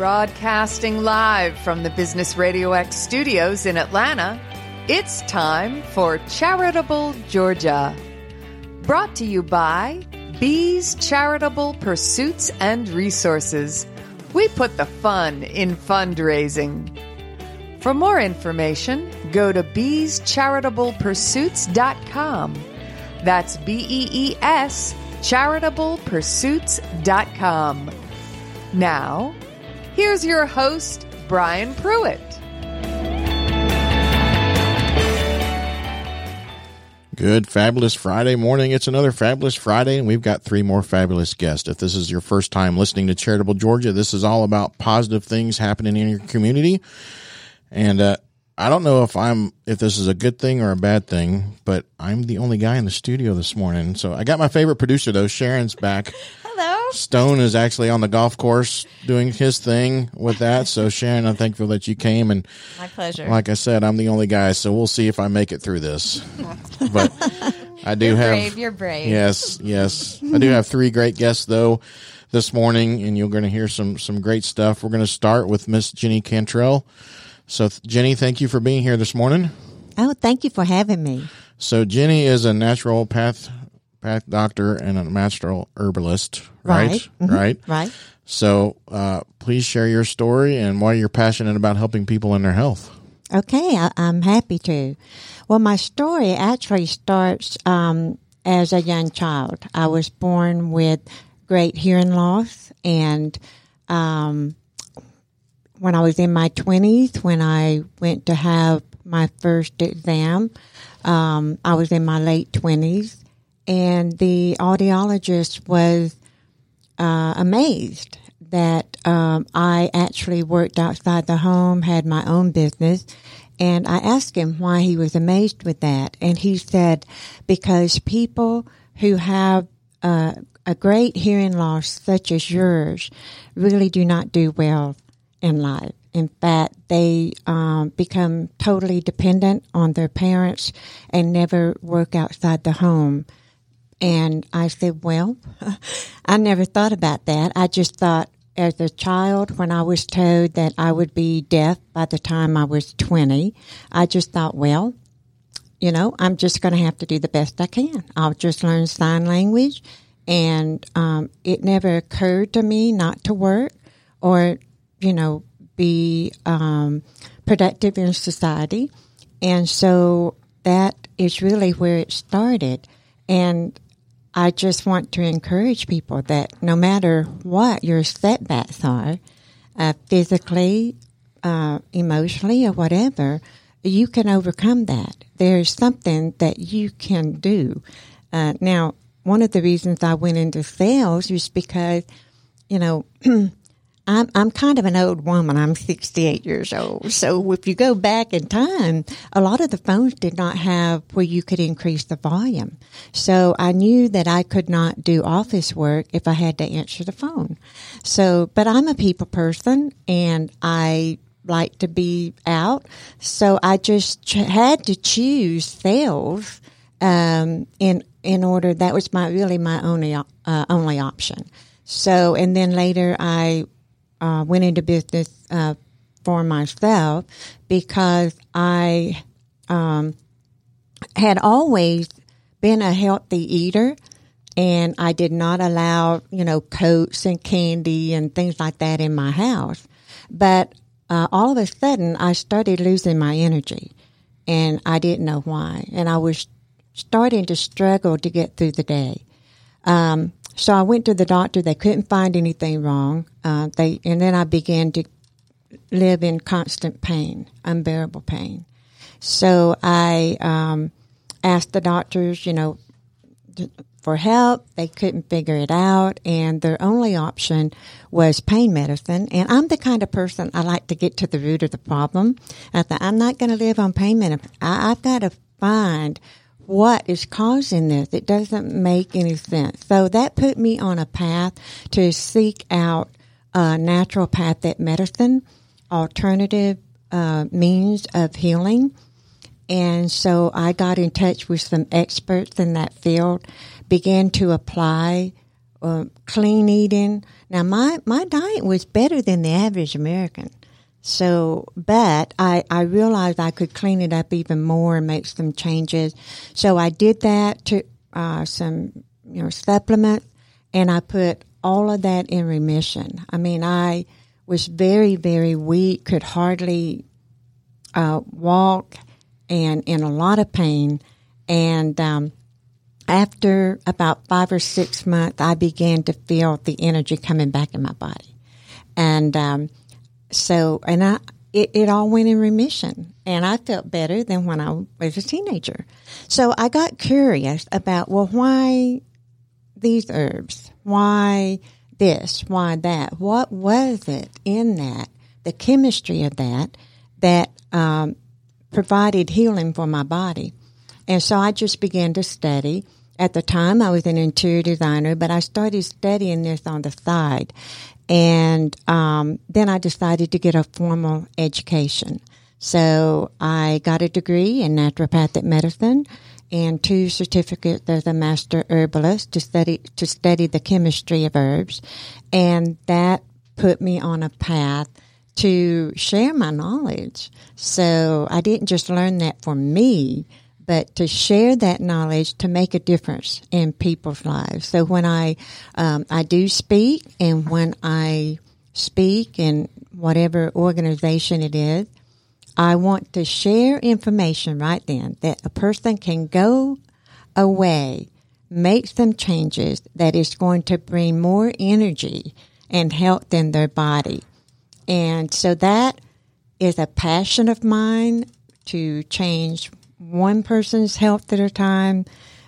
Broadcasting live from the Business Radio X studios in Atlanta, it's time for Charitable Georgia. Brought to you by Bees Charitable Pursuits and Resources. We put the fun in fundraising. For more information, go to beescharitablepursuits.com. That's B E E S charitablepursuits.com. Now, here's your host, Brian Pruitt. Good, fabulous Friday morning. It's another fabulous Friday, and we've got three more fabulous guests. If this is your first time listening to Charitable Georgia, this is all about positive things happening in your community. And uh, I don't know if I'm if this is a good thing or a bad thing, but I'm the only guy in the studio this morning. So I got my favorite producer though. Sharon's back. Hello. Stone is actually on the golf course doing his thing with that. So Sharon, I'm thankful that you came and My pleasure. like I said, I'm the only guy, so we'll see if I make it through this. But I do you're have brave. You're brave. Yes, yes. I do have three great guests though this morning, and you're going to hear some some great stuff. We're going to start with Miss Jenny Cantrell. So, Jenny, thank you for being here this morning. Oh, thank you for having me. So, Jenny is a natural path doctor and a natural herbalist, right? Right. Mhm. Right. Right. So, uh, please share your story and why you're passionate about helping people in their health. Okay, I, I'm happy to. Well, my story actually starts um, as a young child. I was born with great hearing loss, and um, when I was in my 20s, when I went to have my first exam, um, I was in my late 20s, and the audiologist was uh, amazed that um, I actually worked outside the home, had my own business, and I asked him why he was amazed with that, and he said because people who have uh, a great hearing loss such as yours really do not do well in life. In fact, they um, become totally dependent on their parents and never work outside the home. And I said, well, I never thought about that. I just thought as a child, when I was told that I would be deaf by the time I was 20, I just thought, well, you know, I'm just going to have to do the best I can. I'll just learn sign language. And um, it never occurred to me not to work or, you know, be um, productive in society. And so that is really where it started. And I just want to encourage people that no matter what your setbacks are, uh, physically, uh, emotionally, or whatever, you can overcome that. There's something that you can do. Uh, now, one of the reasons I went into sales was because, you know, I'm I'm kind of an old woman. I'm 68 years old. So if you go back in time, a lot of the phones did not have where you could increase the volume. So I knew that I could not do office work if I had to answer the phone. So, but I'm a people person and I like to be out. So I just ch- had to choose sales um, in in order. That was my really my only uh, only option. So, and then later I uh, went into business uh, for myself because I um, had always been a healthy eater and I did not allow, you know, coats and candy and things like that in my house. But uh, all of a sudden, I started losing my energy and I didn't know why. And I was starting to struggle to get through the day. Um, so I went to the doctor. They couldn't find anything wrong. Uh, they and then I began to live in constant pain, unbearable pain. So I um, asked the doctors, you know, for help. They couldn't figure it out, and their only option was pain medicine. And I'm the kind of person I like to get to the root of the problem. I thought I'm not going to live on pain medicine. I, I've got to find what is causing this. It doesn't make any sense. So that put me on a path to seek out uh, naturopathic medicine, alternative uh, means of healing. And so I got in touch with some experts in that field, began to apply uh, clean eating. Now, my, my diet was better than the average American. So, but I, I realized I could clean it up even more and make some changes. So I did that to uh, some, you know, supplements and I put all of that in remission. I mean, I was very, very weak, could hardly uh, walk and in a lot of pain. And um, after about five or six months, I began to feel the energy coming back in my body. And um, so, and I, it, it all went in remission and I felt better than when I was a teenager. So I got curious about, well, why these herbs? Why this? Why that? What was it in that, the chemistry of that, that um, provided healing for my body? And so I just began to study. At the time, I was an interior designer, but I started studying this on the side. And um, then I decided to get a formal education. So I got a degree in naturopathic medicine and two certificates as a master herbalist to study to study the chemistry of herbs, and that put me on a path to share my knowledge. So I didn't just learn that for me, but to share that knowledge to make a difference in people's lives. So when I um, I do speak, and when I speak in whatever organization it is, I want to share information right then that a person can go away, make some changes that is going to bring more energy and health in their body. And so that is a passion of mine to change one person's health at a time,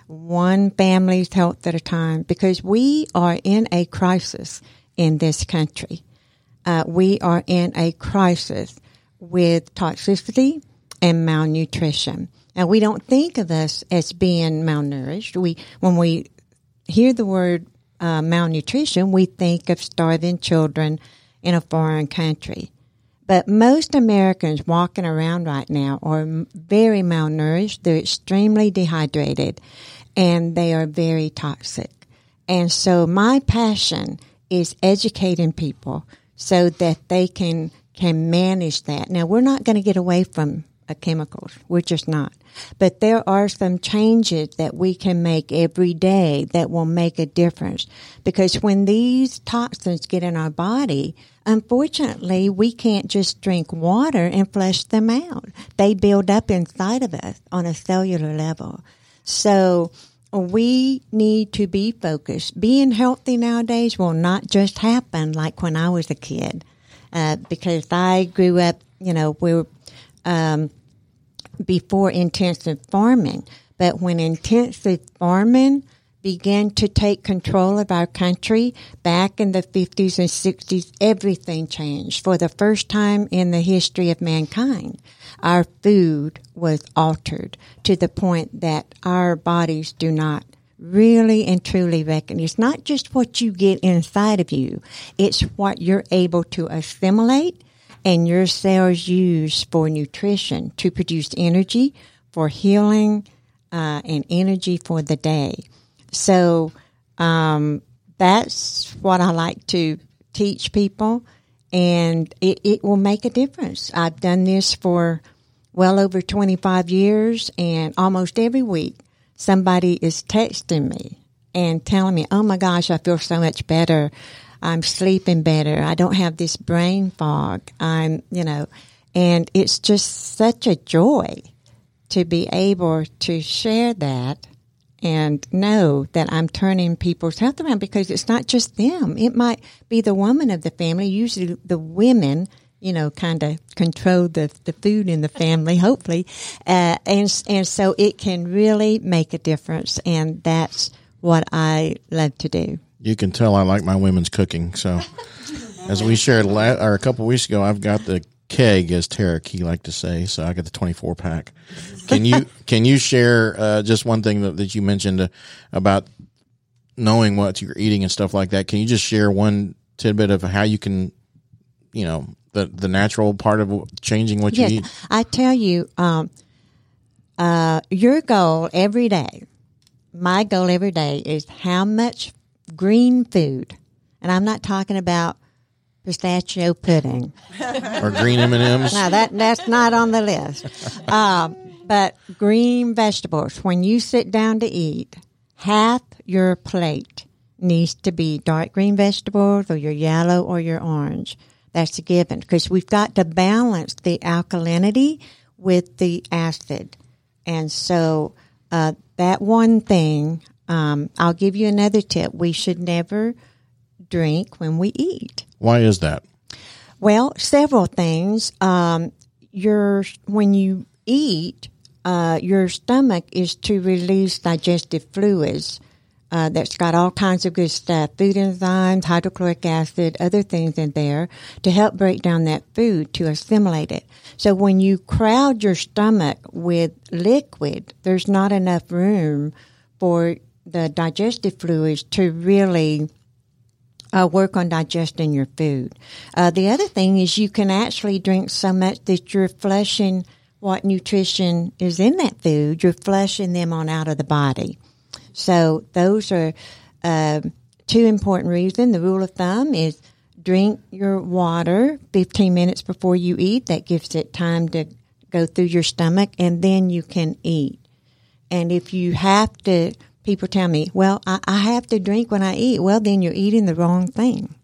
one family's health at a time, because we are in a crisis in this country. Uh, we are in a crisis with toxicity and malnutrition. Now we don't think of us as being malnourished. We when we hear the word uh, malnutrition, we think of starving children in a foreign country. But most Americans walking around right now are very malnourished. They're extremely dehydrated and they are very toxic. And so my passion is educating people so that they can can manage that. Now, we're not going to get away from chemicals. We're just not. But there are some changes that we can make every day that will make a difference. Because when these toxins get in our body, unfortunately, we can't just drink water and flush them out. They build up inside of us on a cellular level. So we need to be focused. Being healthy nowadays will not just happen like when I was a kid uh, because I grew up, you know, we were um, before intensive farming. But when intensive farming began to take control of our country back in the 50s and 60s, everything changed. For the first time in the history of mankind, our food was altered to the point that our bodies do not really and truly reckon it's not just what you get inside of you, it's what you're able to assimilate and your cells use for nutrition to produce energy for healing uh, and energy for the day. So um, that's what I like to teach people, and it, it will make a difference. I've done this for well over 25 years, and almost every week somebody is texting me and telling me, oh my gosh, I feel so much better. I'm sleeping better. I don't have this brain fog. I'm, you know, and it's just such a joy to be able to share that and know that I'm turning people's health around because it's not just them. It might be the woman of the family, usually the women you know, kind of control the, the food in the family, hopefully. Uh, and, and so it can really make a difference. And that's what I love to do. You can tell I like my women's cooking. So as we shared la- or a couple weeks ago, I've got the keg, as Tara Key like to say. So I got the 24 pack. Can you, can you share, uh, just one thing that, that you mentioned uh, about knowing what you're eating and stuff like that? Can you just share one tidbit of how you can, you know, the the natural part of changing what yes, you eat? I tell you, um, uh, your goal every day, my goal every day is how much green food, and I'm not talking about pistachio pudding. or green M and M's. Now that that's not on the list. Um, but green vegetables. When you sit down to eat, half your plate needs to be dark green vegetables, or your yellow, or your orange. That's a given because we've got to balance the alkalinity with the acid, and so uh, that one thing. Um, I'll give you another tip. We should never drink when we eat. Why is that? Well, several things. Um, your when you eat, uh, your stomach is to release digestive fluids. Uh, that's got all kinds of good stuff, food enzymes, hydrochloric acid, other things in there to help break down that food to assimilate it. So when you crowd your stomach with liquid, there's not enough room for the digestive fluids to really uh, work on digesting your food. Uh, the other thing is you can actually drink so much that you're flushing what nutrition is in that food. You're flushing them on out of the body. So those are uh, two important reasons. The rule of thumb is drink your water 15 minutes before you eat. That gives it time to go through your stomach, and then you can eat. And if you have to people tell me, well, I, I, have to drink when I eat. Well, then you're eating the wrong thing.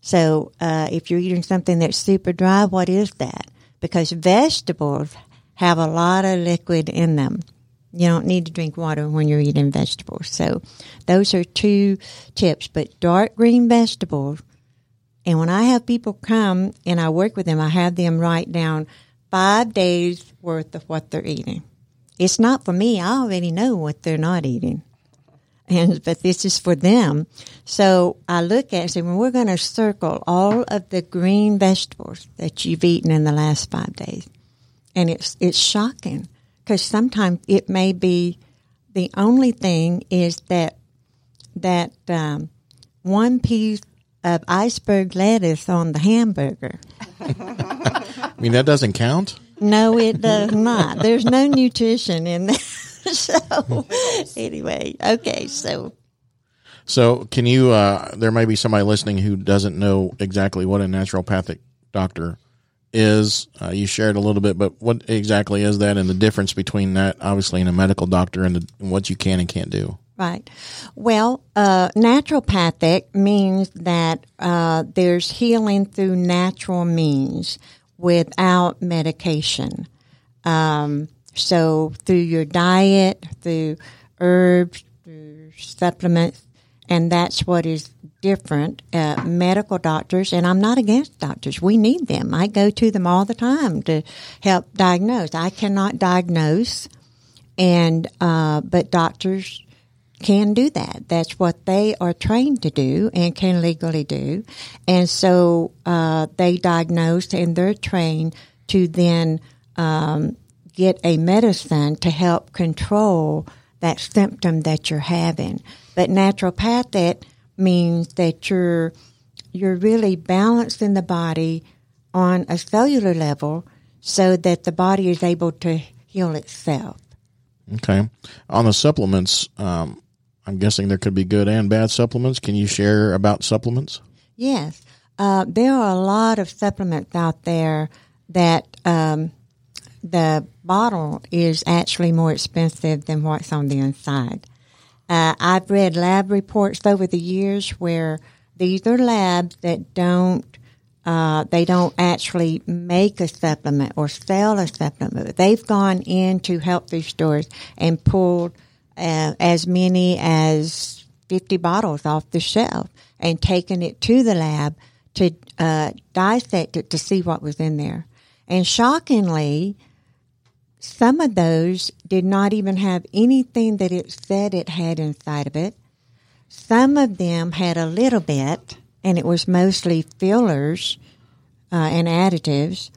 So uh, if you're eating something that's super dry, what is that? Because vegetables have a lot of liquid in them. You don't need to drink water when you're eating vegetables. So those are two tips. But dark green vegetables, and when I have people come and I work with them, I have them write down five days worth of what they're eating it's not for me. I already know what they're not eating. And, but this is for them. So I look at it and we're going to circle all of the green vegetables that you've eaten in the last five days. And it's, it's shocking because sometimes it may be the only thing is that, that, um, one piece of iceberg lettuce on the hamburger. I mean, that doesn't count? No, it does not. There's no nutrition in there. so, anyway, okay, so. So, can you? Uh, there may be somebody listening who doesn't know exactly what a naturopathic doctor is. Uh, you shared a little bit, but what exactly is that, and the difference between that, obviously, and a medical doctor, and, the, and what you can and can't do. Right. Well, uh, naturopathic means that uh, there's healing through natural means without medication. Um, so through your diet, through herbs, through supplements, and that's what is different. Uh, medical doctors, and I'm not against doctors. We need them. I go to them all the time to help diagnose. I cannot diagnose, and uh, but doctors can do that. That's what they are trained to do and can legally do. And so uh, they diagnose and they're trained to then um, get a medicine to help control that symptom that you're having. But naturopathic means that you're you're really balancing the body on a cellular level so that the body is able to heal itself. Okay. On the supplements, um, I'm guessing there could be good and bad supplements. Can you share about supplements? Yes. Uh, there are a lot of supplements out there that um, the bottle is actually more expensive than what's on the inside. Uh, I've read lab reports over the years where these are labs that don't uh, they don't actually make a supplement or sell a supplement. They've gone into health food stores and pulled as many as 50 bottles off the shelf and taken it to the lab to uh, dissect it to see what was in there. And shockingly, some of those did not even have anything that it said it had inside of it. Some of them had a little bit, and it was mostly fillers uh, and additives.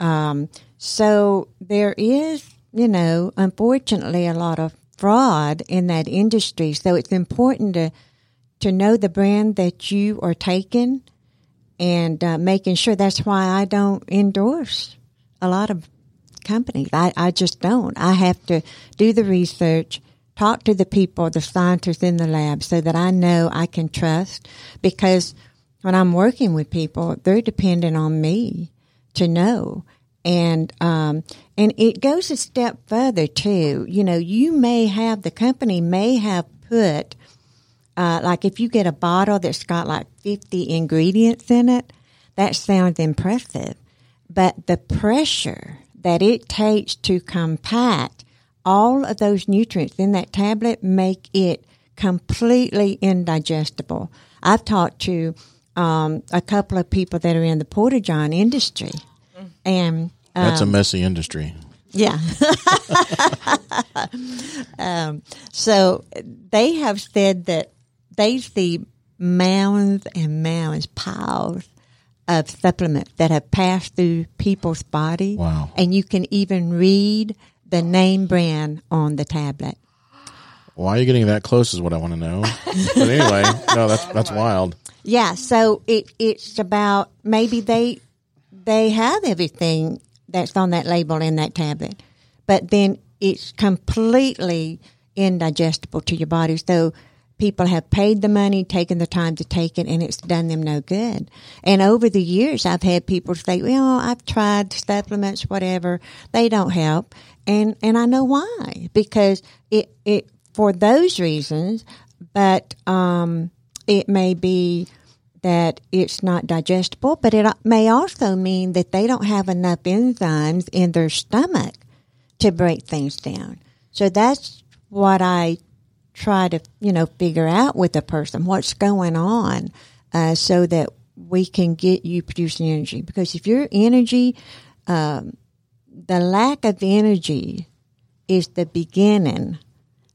Um, so there is, you know, unfortunately, a lot of fraud in that industry. So it's important to to know the brand that you are taking and uh, making sure. That's why I don't endorse a lot of companies. I, I just don't. I have to do the research talk to the people, the scientists in the lab, so that I know I can trust. Because when I'm working with people, they're dependent on me to know. And um, and it goes a step further too. You know, you may have the company may have put uh, like if you get a bottle that's got like 50 ingredients in it, that sounds impressive. But the pressure that it takes to compact all of those nutrients in that tablet make it completely indigestible. I've talked to um, a couple of people that are in the porta john industry, and um, That's a messy industry. yeah. um, so they have said that they see mounds and mounds, piles of supplements that have passed through people's body. Wow. And you can even read the name brand on the tablet. Why are you getting that close? Is what I want to know. but anyway, no, that's that's wild. Yeah, so it it's about maybe they they have everything that's on that label in that tablet, but then it's completely indigestible to your body. So people have paid the money, taken the time to take it, and it's done them no good. And over the years, I've had people say, "Well, I've tried supplements, whatever, they don't help," and and I know why because it it for those reasons, but um, it may be that it's not digestible, but it may also mean that they don't have enough enzymes in their stomach to break things down. So that's what I try to, you know, figure out with a person what's going on, uh, so that we can get you producing energy. Because if your energy, um, the lack of energy is the beginning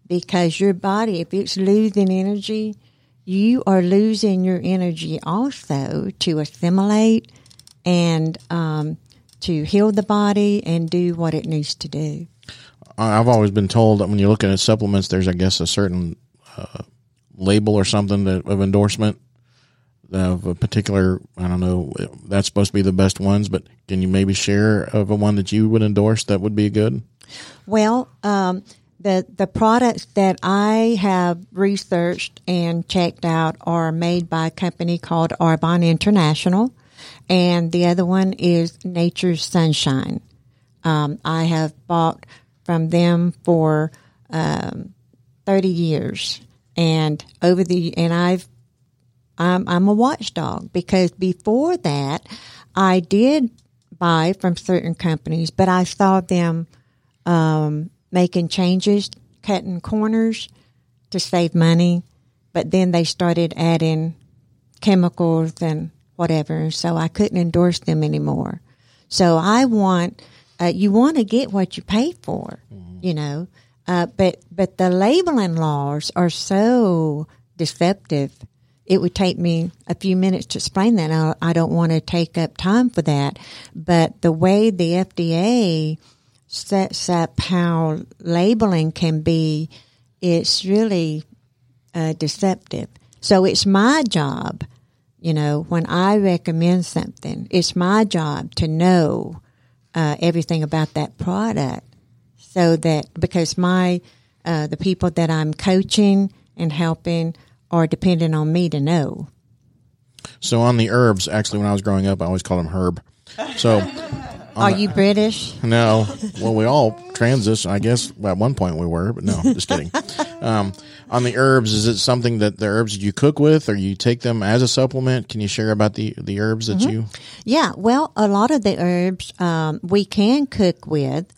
because your body, if it's losing energy, you are losing your energy also to assimilate and um, to heal the body and do what it needs to do. I've always been told that when you're looking at supplements, there's, I guess, a certain uh, label or something that, of endorsement of a particular. I don't know. That's supposed to be the best ones, but can you maybe share of a one that you would endorse that would be good? Well, um, the the products that I have researched and checked out are made by a company called Arbonne International, and the other one is Nature's Sunshine. Um, I have bought from them for um, thirty years, and over the and I've I'm I'm a watchdog because before that I did buy from certain companies, but I saw them um, making changes, cutting corners to save money, but then they started adding chemicals and whatever, so I couldn't endorse them anymore. So I want uh, you want to get what you pay for, you know, uh, but but the labeling laws are so deceptive. It would take me a few minutes to explain that. I, I don't want to take up time for that, but the way the FDA sets up how labeling can be, it's really uh, deceptive. So it's my job, you know, when I recommend something, it's my job to know uh, everything about that product, so that because my uh, the people that I'm coaching and helping are dependent on me to know. So on the herbs, actually, when I was growing up, I always called them herb. So Are you British? no, well, we all transis, I guess. At one point we were, but no, just kidding. Um, on the herbs, is it something that the herbs you cook with, or you take them as a supplement? Can you share about the the herbs that you? Yeah, well, a lot of the herbs um, we can cook with,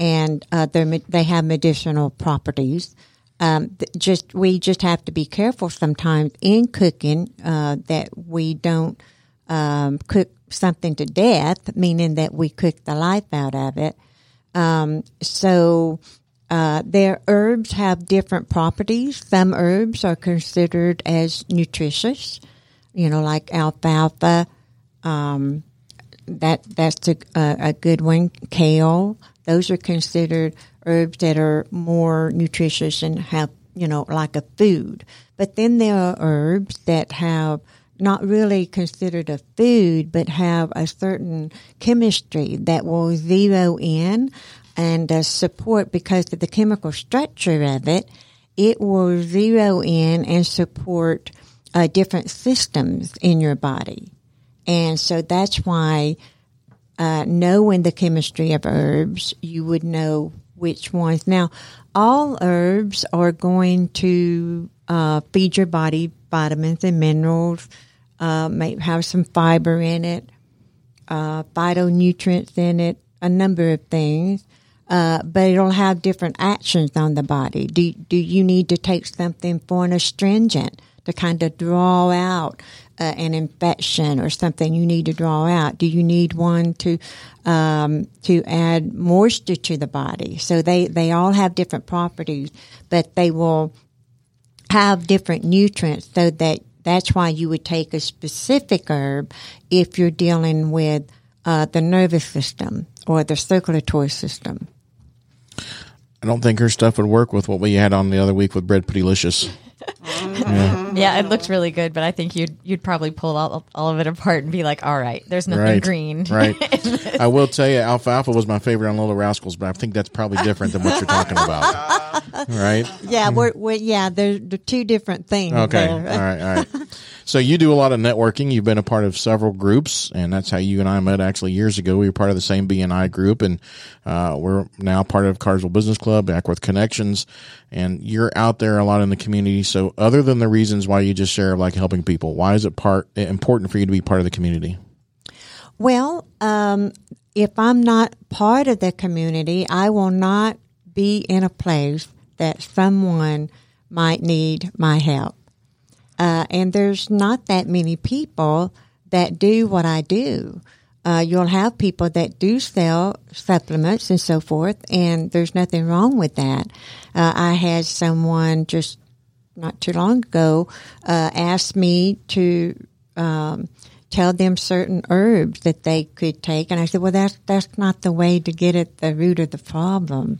and uh, they're, they have medicinal properties. Um, just we just have to be careful sometimes in cooking uh, that we don't um, cook something to death, meaning that we cook the life out of it. Um, so uh, their herbs have different properties. Some herbs are considered as nutritious, you know, like alfalfa. Um, that that's a, a, good one. Kale. Those are considered herbs that are more nutritious and have you know like a food. But then there are herbs that have not really considered a food, but have a certain chemistry that will zero in and uh, support because of the chemical structure of it. It will zero in and support uh, different systems in your body. And so that's why uh, knowing the chemistry of herbs, you would know which ones. Now, all herbs are going to uh, feed your body vitamins and minerals, uh, may have some fiber in it, uh, phytonutrients in it, a number of things. Uh, but it'll have different actions on the body. Do, do you need to take something for an astringent to kind of draw out uh, an infection or something you need to draw out? Do you need one to um, to add moisture to the body? So they they all have different properties, but they will have different nutrients so that that's why you would take a specific herb if you're dealing with uh, the nervous system or the circulatory system. I don't think her stuff would work with what we had on the other week with bread puttylicious. Yeah. yeah, it looked really good, but I think you'd you'd probably pull all, all of it apart and be like, "All right, there's nothing Right. green." Right. I will tell you, alfalfa was my favorite on Little Rascals, but I think that's probably different than what you're talking about. Right? Yeah, mm-hmm. we're, we're yeah, they're, they're two different things. Okay. there. All right. All right. So you do a lot of networking. You've been a part of several groups, and that's how you and I met actually years ago. We were part of the same BNI group, and uh, we're now part of Carsville Business Club, Acworth Connections, and you're out there a lot in the community. So, other than the reasons why you just share like helping people, why is it part important for you to be part of the community? Well, um, if I'm not part of the community, I will not be in a place that someone might need my help. Uh, and there's not that many people that do what I do. Uh, you'll have people that do sell supplements and so forth, and there's nothing wrong with that. Uh, I had someone just not too long ago uh, asked me to um, tell them certain herbs that they could take, and I said, "Well, that's that's not the way to get at the root of the problem."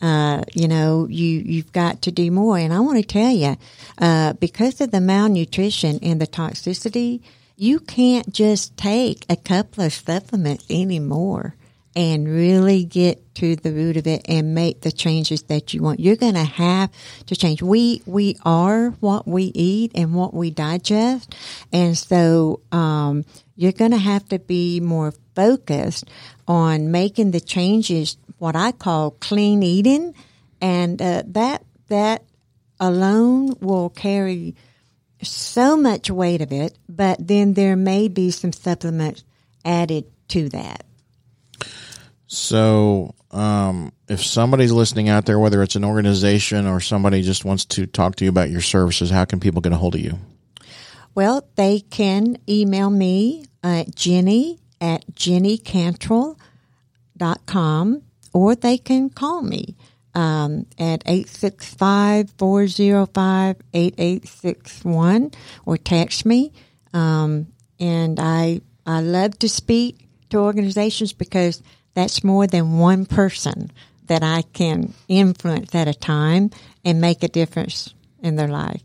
Uh, you know, you you've got to do more, and I want to tell you, uh, because of the malnutrition and the toxicity, you can't just take a couple of supplements anymore and really get to the root of it and make the changes that you want. You're going to have to change. We we are what we eat and what we digest, and so um, you're going to have to be more focused on making the changes. What I call clean eating, and uh, that that alone will carry so much weight of it. But then there may be some supplements added to that. So, um, if somebody's listening out there, whether it's an organization or somebody just wants to talk to you about your services, how can people get a hold of you? Well, they can email me at jenny at jennycantrell.com or they can call me um, at 865-405-8861 or text me. Um, and I, I love to speak to organizations because that's more than one person that I can influence at a time and make a difference in their life.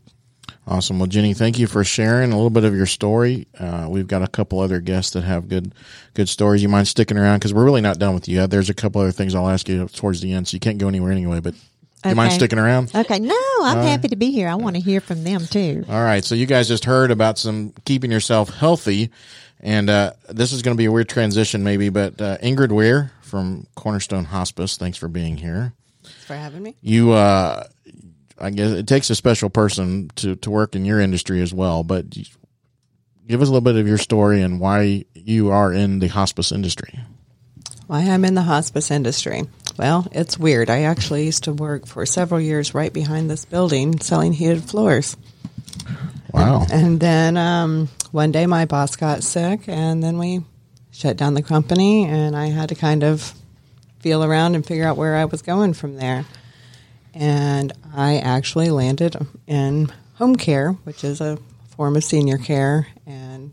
Awesome. Well, Jenny, thank you for sharing a little bit of your story. Uh, we've got a couple other guests that have good, good stories. You mind sticking around because we're really not done with you. yet. There's a couple other things I'll ask you towards the end, so you can't go anywhere anyway. But you mind sticking around? Okay, no, I'm happy to be here. I want to hear from them too. All right. So you guys just heard about some keeping yourself healthy, and uh, this is going to be a weird transition, maybe. But uh, Ingrid Weir from Cornerstone Hospice, thanks for being here. Thanks for having me. You, uh, I guess it takes a special person to to work in your industry as well. But give us a little bit of your story and why you are in the hospice industry. Why I'm in the hospice industry. Well, it's weird. I actually used to work for several years right behind this building selling heated floors. Wow. And then um, one day my boss got sick, and then we shut down the company, and I had to kind of feel around and figure out where I was going from there. And I actually landed in home care, which is a form of senior care. And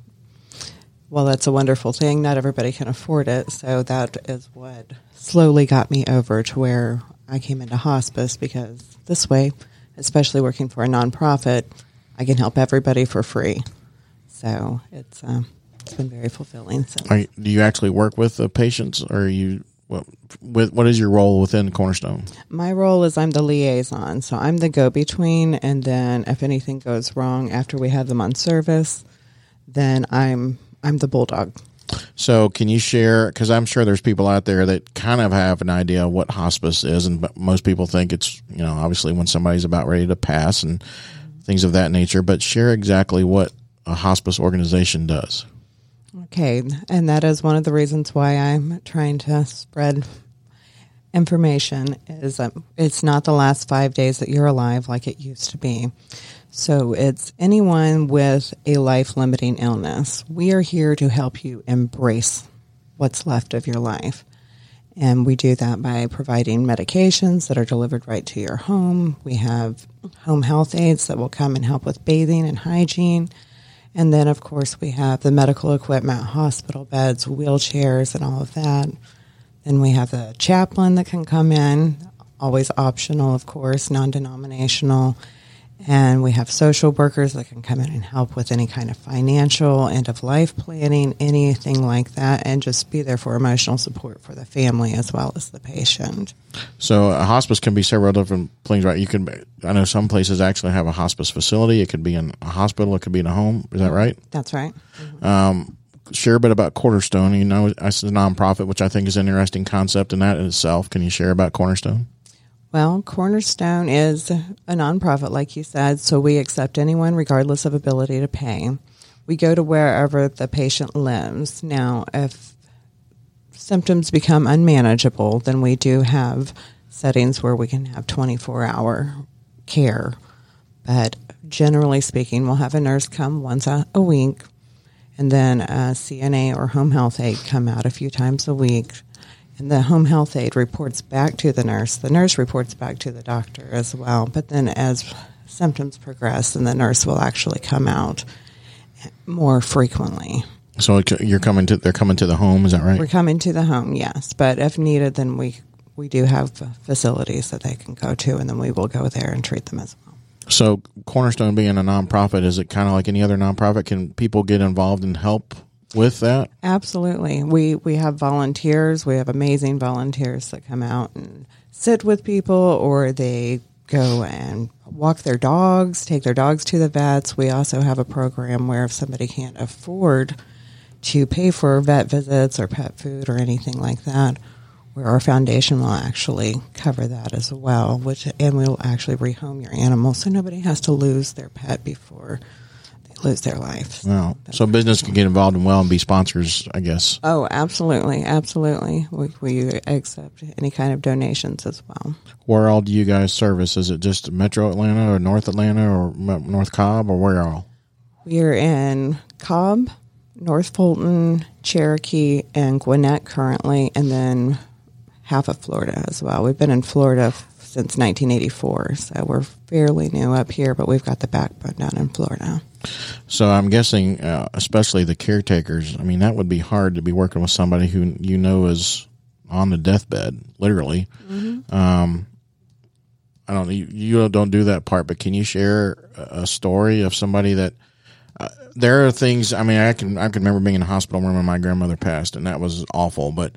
well, that's a wonderful thing. Not everybody can afford it. So that is what slowly got me over to where I came into hospice because this way, especially working for a nonprofit, I can help everybody for free. So it's um, it's been very fulfilling. So you, do you actually work with the patients, or are you what, what is your role within Cornerstone? My role is I'm the liaison, so I'm the go between, and then if anything goes wrong after we have them on service, then I'm I'm the bulldog. So, can you share? Because I'm sure there's people out there that kind of have an idea of what hospice is, and most people think it's you know obviously when somebody's about ready to pass and things of that nature. But share exactly what a hospice organization does. Okay, and that is one of the reasons why I'm trying to spread information. Is um, it's not the last five days that you're alive like it used to be. So it's anyone with a life limiting illness. We are here to help you embrace what's left of your life. And we do that by providing medications that are delivered right to your home. We have home health aides that will come and help with bathing and hygiene. And then, of course, we have the medical equipment, hospital beds, wheelchairs, and all of that. Then we have the chaplain that can come in, always optional, of course, non denominational. And we have social workers that can come in and help with any kind of financial, end of life planning, anything like that, and just be there for emotional support for the family as well as the patient. So, a hospice can be several different things, right? You can, I know some places actually have a hospice facility. It could be in a hospital. It could be in a home. Is that right? That's right. Um, share a bit about Cornerstone. You know, it's a nonprofit, which I think is an interesting concept in that in itself. Can you share about Cornerstone? Well, Cornerstone is a nonprofit, like you said, so we accept anyone regardless of ability to pay. We go to wherever the patient lives. Now, if symptoms become unmanageable, then we do have settings where we can have 24 hour care. But generally speaking, we'll have a nurse come once a, a week, and then a CNA or home health aide come out a few times a week and the home health aide reports back to the nurse. The nurse reports back to the doctor as well. But then as symptoms progress, then the nurse will actually come out more frequently. So you're coming to they're coming to the home, is that right? We're coming to the home, yes. But if needed, then we we do have facilities that they can go to, and then we will go there and treat them as well. So Cornerstone being a nonprofit, is it kind of like any other nonprofit? Can people get involved and help with that? Absolutely. We we have volunteers. We have amazing volunteers that come out and sit with people or they go and walk their dogs, take their dogs to the vets. We also have a program where if somebody can't afford to pay for vet visits or pet food or anything like that, where our foundation will actually cover that as well, which and we'll actually rehome your animal so nobody has to lose their pet before lose their life. Wow. So business can get involved in well and be sponsors, I guess. Oh, absolutely, absolutely. We, we accept any kind of donations as well. Where all do you guys service? Is it just Metro Atlanta or North Atlanta or North Cobb or where all? We're in Cobb, North Fulton, Cherokee, and Gwinnett currently, and then half of Florida as well. We've been in Florida since 1984, so we're fairly new up here, but we've got the backbone down in Florida. So I'm guessing, uh, especially the caretakers. I mean, that would be hard to be working with somebody who you know is on the deathbed, literally. Mm-hmm. Um, I don't. You, you don't do that part, but can you share a story of somebody that? Uh, there are things. I mean, I can I can remember being in a hospital room when my grandmother passed, and that was awful. But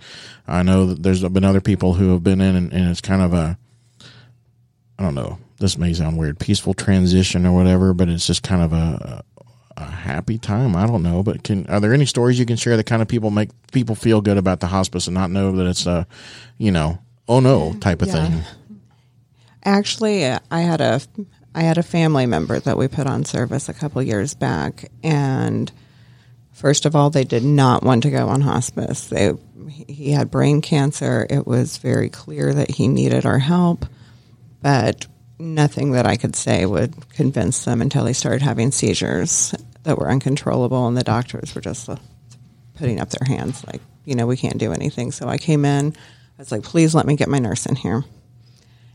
I know that there's been other people who have been in, and, and it's kind of a I don't know. This may sound weird, peaceful transition or whatever, but it's just kind of a, a happy time. I don't know, but can are there any stories you can share that kind of people make people feel good about the hospice and not know that it's a, you know, oh no type of yeah. thing? Actually, I had a I had a family member that we put on service a couple years back, and first of all, they did not want to go on hospice. They he had brain cancer. It was very clear that he needed our help but nothing that I could say would convince them until they started having seizures that were uncontrollable, and the doctors were just uh, putting up their hands like, you know, we can't do anything. So I came in, I was like, please let me get my nurse in here.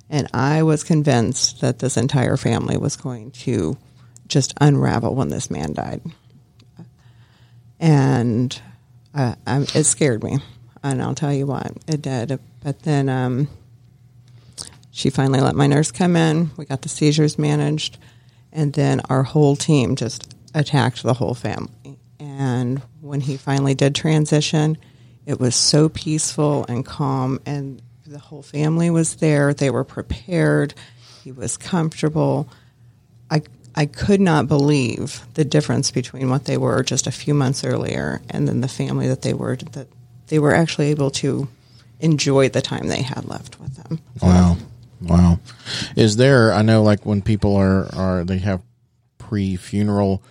And I was convinced that this entire family was going to just unravel when this man died. And uh, it scared me. And I'll tell you what, it did. But then um, she finally let my nurse come in. We got the seizures managed. And then our whole team just attacked the whole family. And when he finally did transition, It was so peaceful and calm, and the whole family was there. They were prepared. He was comfortable. I I could not believe the difference between what they were just a few months earlier and then the family that they were that they were actually able to enjoy the time they had left with them. Wow. Wow. Is there, I know like when people are, are, they have pre funeral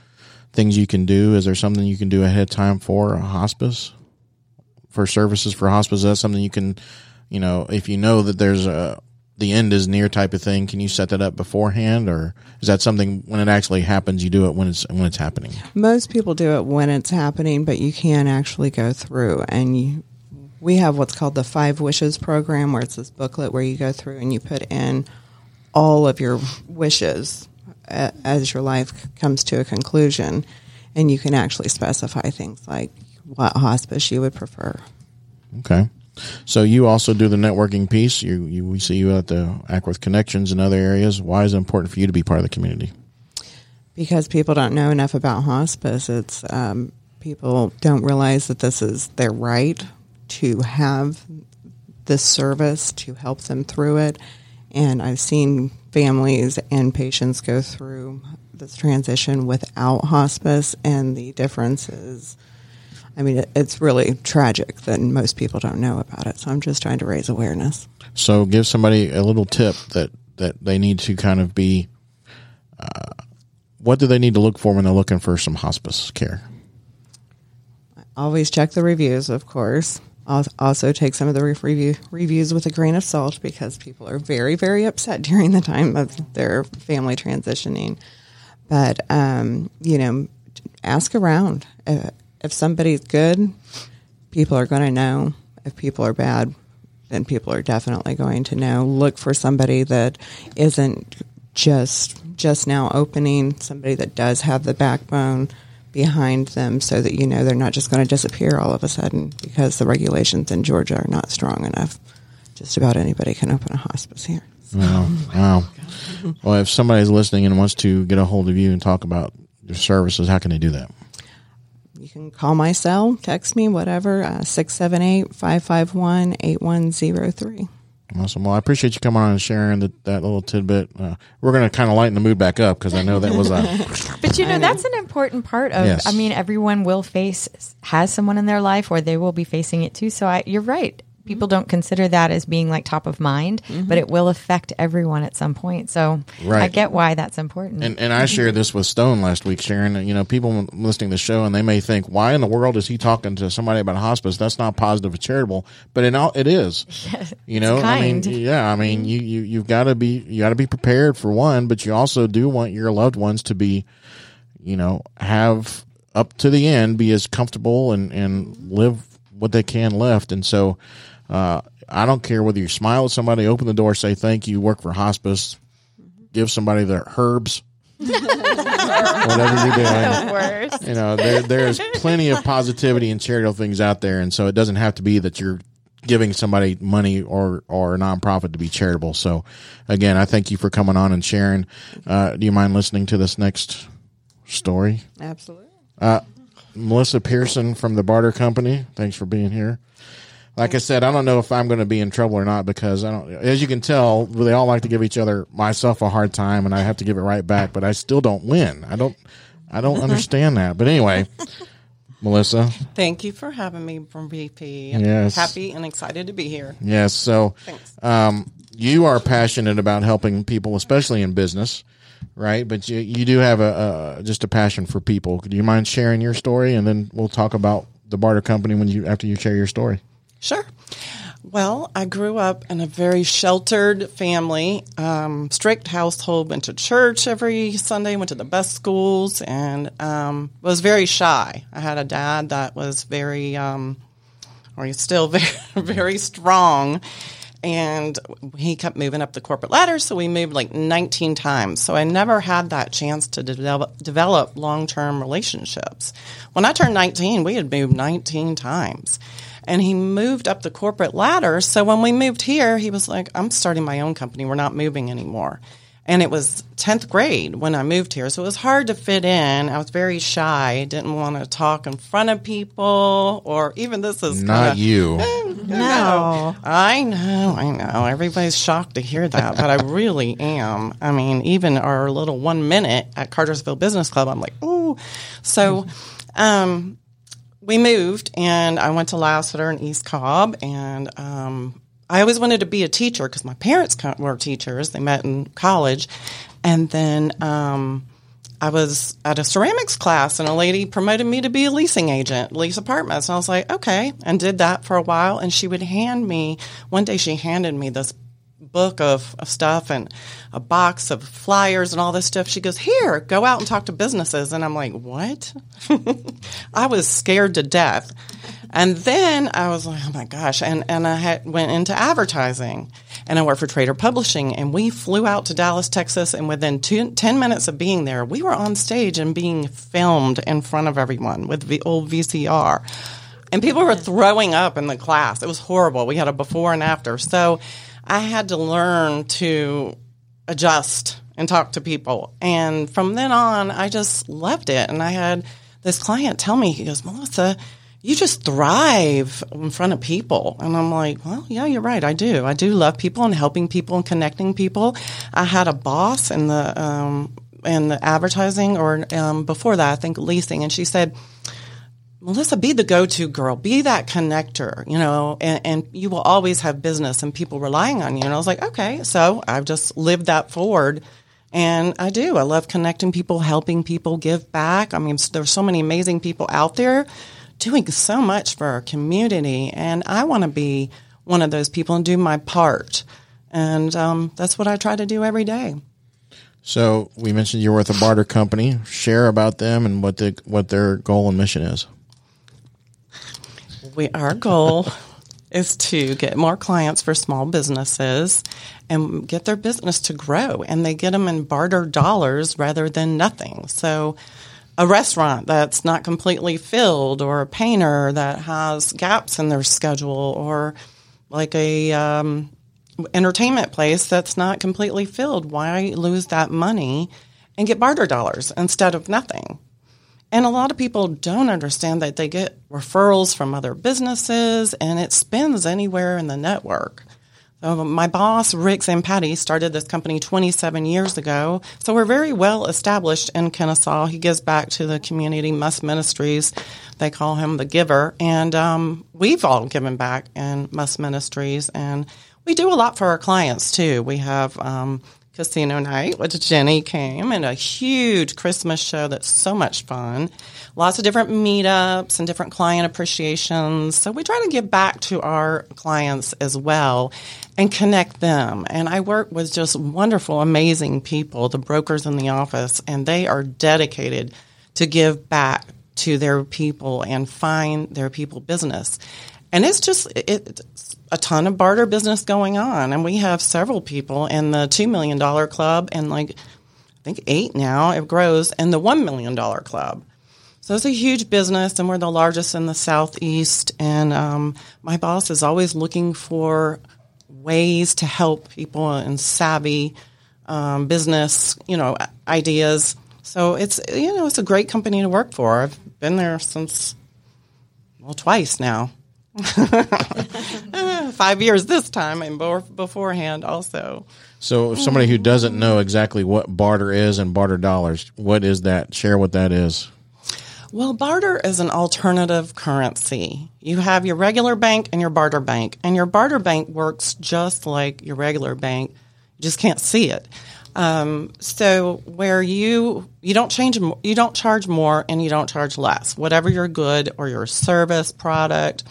things you can do. Is there something you can do ahead of time for a hospice? For services for hospice? Is that something you can, you know, if you know that there's a, the end is near type of thing, can you set that up beforehand or is that something when it actually happens, you do it when it's, when it's happening? Most people do it when it's happening, but you can actually go through and you, we have what's called the Five Wishes program, where it's this booklet where you go through and you put in all of your wishes as your life comes to a conclusion, and you can actually specify things like what hospice you would prefer. Okay. So you also do the networking piece. You, you we see you at the Acworth Connections and other areas. Why is it important for you to be part of the community? because people don't know enough about hospice. It's um, people don't realize that this is their right to have this service to help them through it. And I've seen families and patients go through this transition without hospice, and the difference is. I mean, it's really tragic that most people don't know about it. So I'm just trying to raise awareness. So give somebody a little tip that, that they need to kind of be, uh, what do they need to look for when they're looking for some hospice care? Always check the reviews, of course. Al- Also, take some of the re- review, reviews with a grain of salt because people are very, very upset during the time of their family transitioning. But, um, you know, ask around. Uh, if somebody's good, people are going to know. If people are bad, then people are definitely going to know. Look for somebody that isn't just just now opening, somebody that does have the backbone behind them so that you know they're not just going to disappear all of a sudden because the regulations in Georgia are not strong enough. Just about anybody can open a hospice here. Wow. Wow. Well, if somebody's listening and wants to get a hold of you and talk about your services, how can they do that? You can call my cell, text me, whatever, uh, 678 551 8103. Awesome. Well, I appreciate you coming on and sharing that, that little tidbit. Uh, we're going to kind of lighten the mood back up because I know that was a. But you know, that's an important part of. Yes. I mean, everyone will face has someone in their life, or they will be facing it too. So I, you're right. People don't consider that as being like top of mind, mm-hmm. but it will affect everyone at some point. So Right. I get why that's important. And, and I shared this with Stone last week, Sharon. You know, people listening to the show and they may think, why in the world is he talking to somebody about hospice? That's not positive or charitable, but it all it is. You know, I mean, yeah, I mean, you you you've got to be you got to be prepared for one, but you also do want your loved ones to be, you know, have up to the end, be as comfortable and and live what they can left, and so. Uh, I don't care whether you smile at somebody, open the door, say thank you, work for hospice, give somebody their herbs, whatever you're doing. Worse. You know, there there's plenty of positivity and charitable things out there, and so it doesn't have to be that you're giving somebody money or or a nonprofit to be charitable. So, again, I thank you for coming on and sharing. Uh, do you mind listening to this next story? Absolutely. Uh, Melissa Pearson from the Barter Company. Thanks for being here. Like I said, I don't know if I'm going to be in trouble or not because I don't. As you can tell, they all like to give each other myself a hard time, and I have to give it right back. But I still don't win. I don't. I don't understand that. But anyway, Melissa. Thank you for having me from BP. Yes. Happy and excited to be here. Yes. So, Thanks. um, you are passionate about helping people, especially in business, right? But you you do have a, a just a passion for people. Do you mind sharing your story, and then we'll talk about the Barter Company when you after you share your story. Sure. Well, I grew up in a very sheltered family, um, strict household, went to church every Sunday, went to the best schools, and um, was very shy. I had a dad that was very, um, or he's still very, very strong. And he kept moving up the corporate ladder, so we moved like 19 times. So I never had that chance to develop, develop long term relationships. When I turned 19, we had moved 19 times and he moved up the corporate ladder. So when we moved here, he was like, I'm starting my own company. We're not moving anymore. And it was 10th grade when I moved here. So it was hard to fit in. I was very shy. Didn't want to talk in front of people or even this is Not kinda- you. No. I know, I know. Everybody's shocked to hear that, but I really am. I mean, even our little one minute at Cartersville Business Club, I'm like, ooh. So, um, we moved, and I went to Lassiter and East Cobb, and um, I always wanted to be a teacher because my parents were teachers. They met in college, and then. Um, I was at a ceramics class and a lady promoted me to be a leasing agent, lease apartments. And I was like, okay, and did that for a while. And she would hand me, one day she handed me this book of, of stuff and a box of flyers and all this stuff. She goes, here, go out and talk to businesses. And I'm like, what? I was scared to death. And then I was like, oh my gosh. And, and I had, went into advertising and I worked for Trader Publishing and we flew out to Dallas, Texas. And within two, 10 minutes of being there, we were on stage and being filmed in front of everyone with the old VCR. And people were throwing up in the class. It was horrible. We had a before and after. So I had to learn to adjust and talk to people. And from then on, I just loved it. And I had this client tell me, he goes, Melissa, you just thrive in front of people. And I'm like, well, yeah, you're right. I do. I do love people and helping people and connecting people. I had a boss in the, um, in the advertising or um, before that, I think leasing, and she said, Melissa, be the go-to girl, be that connector, you know, and, and you will always have business and people relying on you. And I was like, okay, so I've just lived that forward. And I do. I love connecting people, helping people, give back. I mean, there's so many amazing people out there doing so much for our community. And I want to be one of those people and do my part. And um, that's what I try to do every day. So we mentioned you're with a barter company. Share about them and what the what their goal and mission is. We, our goal is to get more clients for small businesses and get their business to grow. And they get them in barter dollars rather than nothing. So, a restaurant that's not completely filled, or a painter that has gaps in their schedule, or like a um, entertainment place that's not completely filled, why lose that money and get barter dollars instead of nothing? And a lot of people don't understand that they get referrals from other businesses and it spins anywhere in the network. So my boss, Rick Zampatti, started this company 27 years ago. So we're very well established in Kennesaw. He gives back to the community, Must Ministries. They call him the giver. And um, we've all given back in Must Ministries. And we do a lot for our clients too. We have um, casino night, which Jenny came, and a huge Christmas show that's so much fun. Lots of different meetups and different client appreciations. So we try to give back to our clients as well and connect them. And I work with just wonderful, amazing people, the brokers in the office, and they are dedicated to give back to their people and find their people business. And it's just it, it's a ton of barter business going on, and we have several people in the two million dollar club, and like I think eight now it grows, and the one million dollar club. So it's a huge business, and we're the largest in the southeast. And um, my boss is always looking for ways to help people and savvy um, business, you know, ideas. So it's you know it's a great company to work for. I've been there since well twice now. Five years this time, and beforehand also. So, if somebody who doesn't know exactly what barter is and barter dollars, what is that? Share what that is. Well, barter is an alternative currency. You have your regular bank and your barter bank, and your barter bank works just like your regular bank. You just can't see it. Um, so where you you don't change you don't charge more and you don't charge less. Whatever your good or your service product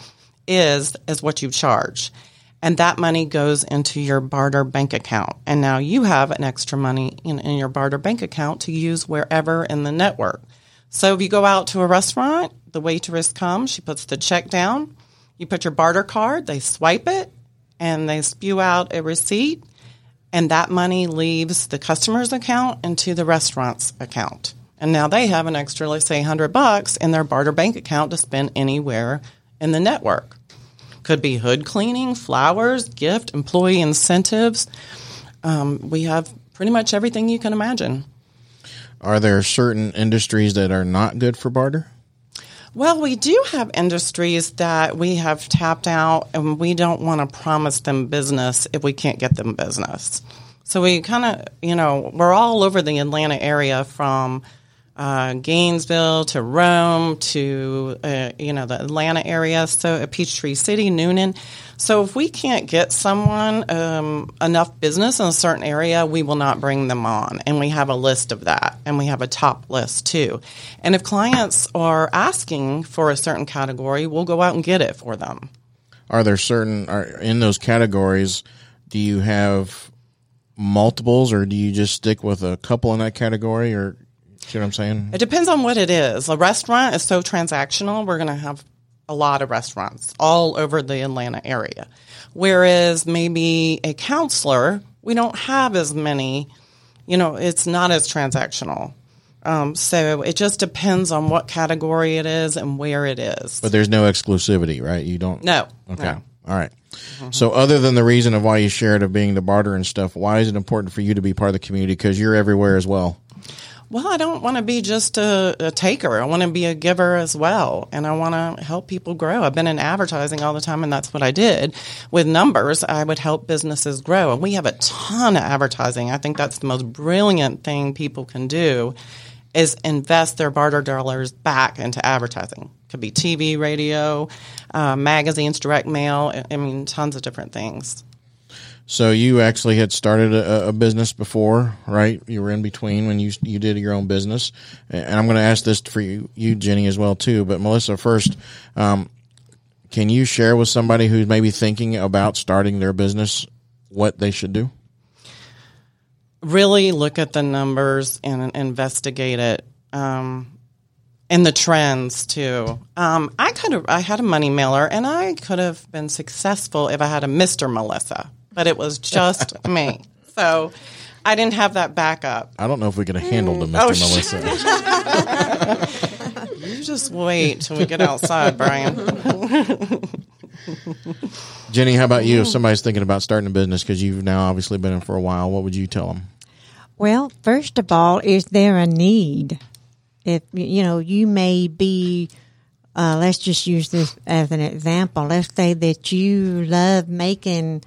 is is what you charge. And that money goes into your barter bank account. And now you have an extra money in, in your barter bank account to use wherever in the network. So if you go out to a restaurant, the waitress comes, she puts the check down, you put your barter card, they swipe it, and they spew out a receipt, and that money leaves the customer's account into the restaurant's account. And now they have an extra, let's say, 100 bucks in their barter bank account to spend anywhere in the network. Could be hood cleaning, flowers, gift, employee incentives. Um, we have pretty much everything you can imagine. Are there certain industries that are not good for barter? Well, we do have industries that we have tapped out, and we don't want to promise them business if we can't get them business. So we kind of, you know, we're all over the Atlanta area from uh, Gainesville to Rome to, uh, you know, the Atlanta area, so uh, Peachtree City, Newnan. So if we can't get someone um, enough business in a certain area, we will not bring them on. And we have a list of that, and we have a top list too. And if clients are asking for a certain category, we'll go out and get it for them. Are there certain are in those categories? Do you have multiples, or do you just stick with a couple in that category, or see what I'm saying? It depends on what it is. A restaurant is so transactional. We're going to have a lot of restaurants all over the Atlanta area. Whereas maybe a counselor, we don't have as many, you know, it's not as transactional. Um, so it just depends on what category it is and where it is. But there's no exclusivity, right? You don't. no. Okay. no. All right. So, other than the reason of why you shared of being the barter and stuff, why is it important for you to be part of the community? Because you're everywhere as well. Well, I don't want to be just a, a taker. I want to be a giver as well. And I want to help people grow. I've been in advertising all the time, and that's what I did. With numbers, I would help businesses grow. And we have a ton of advertising. I think that's the most brilliant thing people can do is invest their barter dollars back into advertising. Could be TV, radio, uh, magazines, direct mail. I- I mean, tons of different things. So, you actually had started a, a business before, right? You were in between when you you did your own business, and I'm going to ask this for you, you Jenny, as well too. But Melissa, first, um, can you share with somebody who's maybe thinking about starting their business what they should do? really look at the numbers and investigate it um, and the trends too um, i could have i had a money mailer and i could have been successful if i had a mr melissa but it was just me so i didn't have that backup I don't know if we could have handled the Mr. Oh, sh- Melissa. you just wait till we get outside brian Jenny, how about you? If somebody's thinking about starting a business because you've now obviously been in for a while, what would you tell them? Well, first of all, is there a need? If you know, you may be. Uh, let's just use this as an example. Let's say that you love making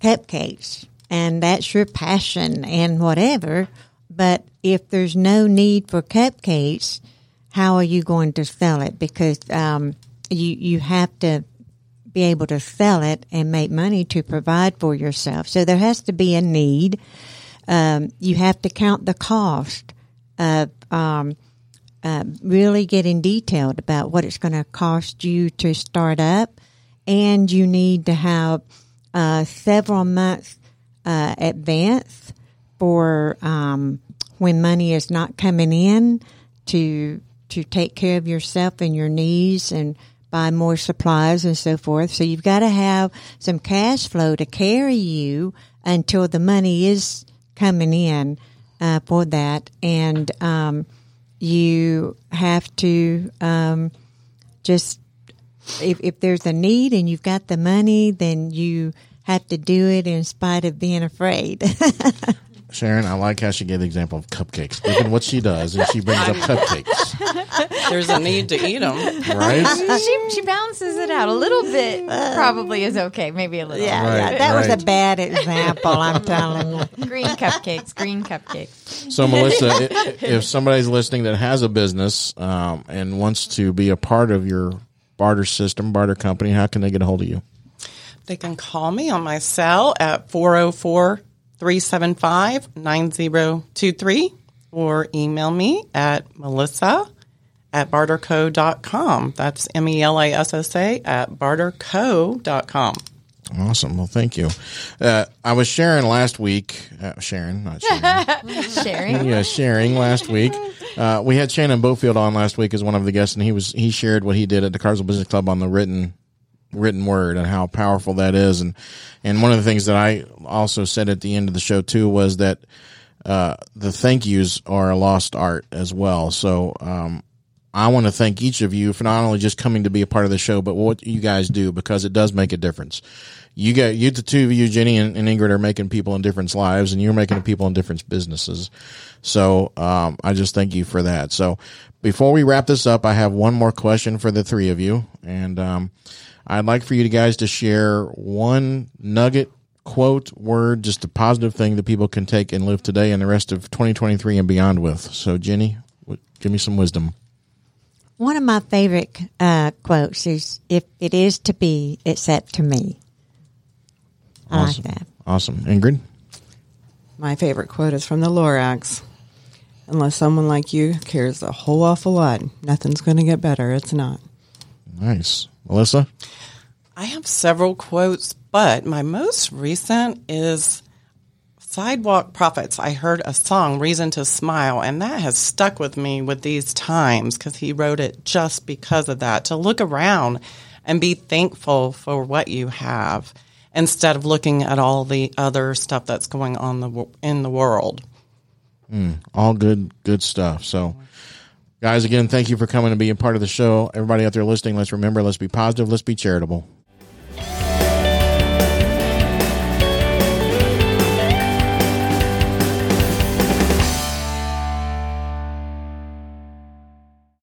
cupcakes, and that's your passion, and whatever. But if there's no need for cupcakes, how are you going to sell it? Because um, you you have to be able to sell it and make money to provide for yourself. So there has to be a need. Um, you have to count the cost of um, uh, really getting detailed about what it's going to cost you to start up, and you need to have uh, several months uh, advance for um, when money is not coming in to to take care of yourself and your needs and buy more supplies and so forth. So you've got to have some cash flow to carry you until the money is coming in uh, for that, and um, you have to um, just if if there's a need and you've got the money, then you have to do it in spite of being afraid. Sharon, I like how she gave the example of cupcakes. Look at what she does, and she brings up cupcakes, there's a need to eat them right? she she balances it out a little bit. Probably is okay. Maybe a little. yeah, Right, yeah, that was a bad example. I'm telling you. Green cupcakes. Green cupcakes. So, Melissa, if somebody's listening that has a business um, and wants to be a part of your barter system, barter company, how can they get a hold of you? They can call me on my cell at 404 375 9023 or email me at melissa at barterco.com. That's M E L A S S A at barterco.com. Awesome. Well, thank you. Uh, I was sharing last week. Uh, Sharon, not Sharon. Sharing. yeah, sharing last week. Uh, we had Shannon Bofield on last week as one of the guests, and he was he shared what he did at the Cartersville Business Club on the written written word and how powerful that is. And and one of the things that I also said at the end of the show too was that uh, the thank yous are a lost art as well. So um, I want to thank each of you for not only just coming to be a part of the show, but what you guys do because it does make a difference. You got you, the two of you, Jenny and, and Ingrid, are making people in different lives, and you're making people in different businesses. So um, I just thank you for that. So before we wrap this up, I have one more question for the three of you, and um, I'd like for you guys to share one nugget, quote, word, just a positive thing that people can take and live today and the rest of 2023 and beyond with. So, Jenny, give me some wisdom. One of my favorite uh, quotes is "If it is to be, it's up to me." I Awesome. like that. Awesome. Ingrid? My favorite quote is from the Lorax. Unless someone like you cares a whole awful lot, nothing's going to get better. It's not. Nice. Melissa? I have several quotes, but my most recent is Sidewalk Prophets. I heard a song, Reason to Smile, and that has stuck with me with these times because he wrote it just because of that. To look around and be thankful for what you have instead of looking at all the other stuff that's going on the, in the world. Hmm, all good good stuff so guys again thank you for coming and being part of the show everybody out there listening let's remember let's be positive let's be charitable